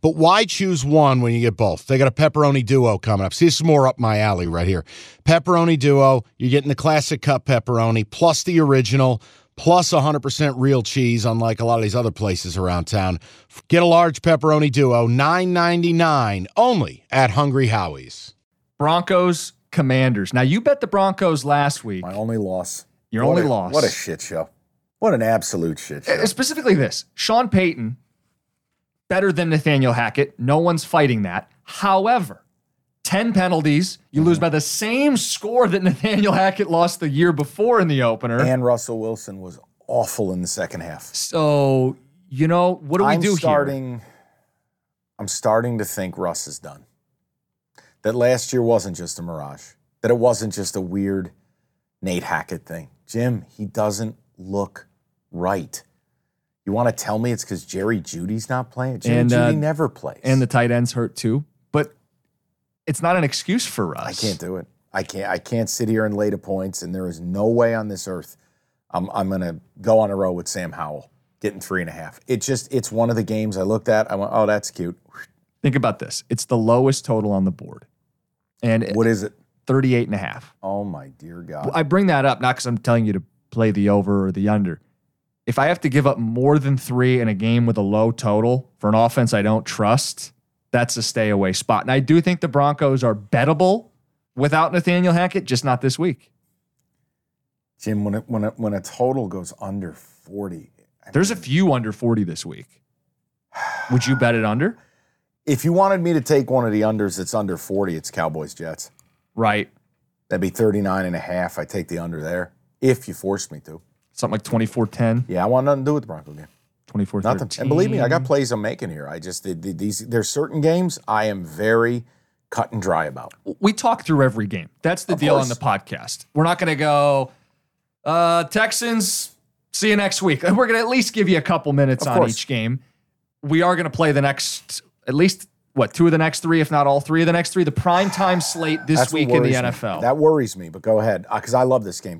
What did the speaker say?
But why choose one when you get both? They got a pepperoni duo coming up. See, this is more up my alley right here. Pepperoni duo, you're getting the classic cup pepperoni plus the original plus 100% real cheese, unlike a lot of these other places around town. Get a large pepperoni duo, $9.99 only at Hungry Howie's. Broncos, Commanders. Now, you bet the Broncos last week. My only loss. Your What only a- loss. What a shit show. What an absolute shit show. Uh, Specifically, this Sean Payton, better than Nathaniel Hackett. No one's fighting that. However, 10 penalties. You Mm-hmm. lose by the same score that Nathaniel Hackett lost the year before in the opener. And Russell Wilson was awful in the second half. so, you know, what do we I'm do here? starting, I'm starting to think Russ is done. That last year wasn't just a mirage. That it wasn't just a weird Nate Hackett thing. Jim, he doesn't look right. You want to tell me it's because Jerry Jeudy's not playing? Jerry And, uh, Jeudy never plays. And the tight ends hurt too. But it's not an excuse for us. I can't do it. I can't. I can't sit here and lay the points. And there is no way on this earth I'm I'm gonna go on a row with Sam Howell getting three and a half. It just it's one of the games I looked at. I went, oh, that's cute. Think about this. It's the lowest total on the board. And What is it? 38 and a half. Oh my dear God. I bring that up not because I'm telling you to play the over or the under. If I have to give up more than three in a game with a low total for an offense I don't trust, that's a stay away spot. And I do think the Broncos are bettable without Nathaniel Hackett, just not this week. Jim, when it, when it, when a total goes under forty, I There's a few under 40 this week. Would you bet it under? If you wanted me to take one of the unders that's under forty, it's Cowboys Jets. Right. That'd be 39 and a half. I take the under there if you forced me to. Something like 24 10, Yeah, I want nothing to do with the Bronco game. 24 Nothing. And believe me, I got plays I'm making here. I just the- these there's certain games I am very cut and dry about. we talk through every game. That's the Of deal course. on the podcast. We're not going to go uh, Texans. See you next week. We're going to at least give you a couple minutes Of on course. each game. We are going to play the next, at least what two of the next three, if not all three of the next three. The prime time slate this That's week in the worries me. NFL. That worries me, but go ahead because I love this game.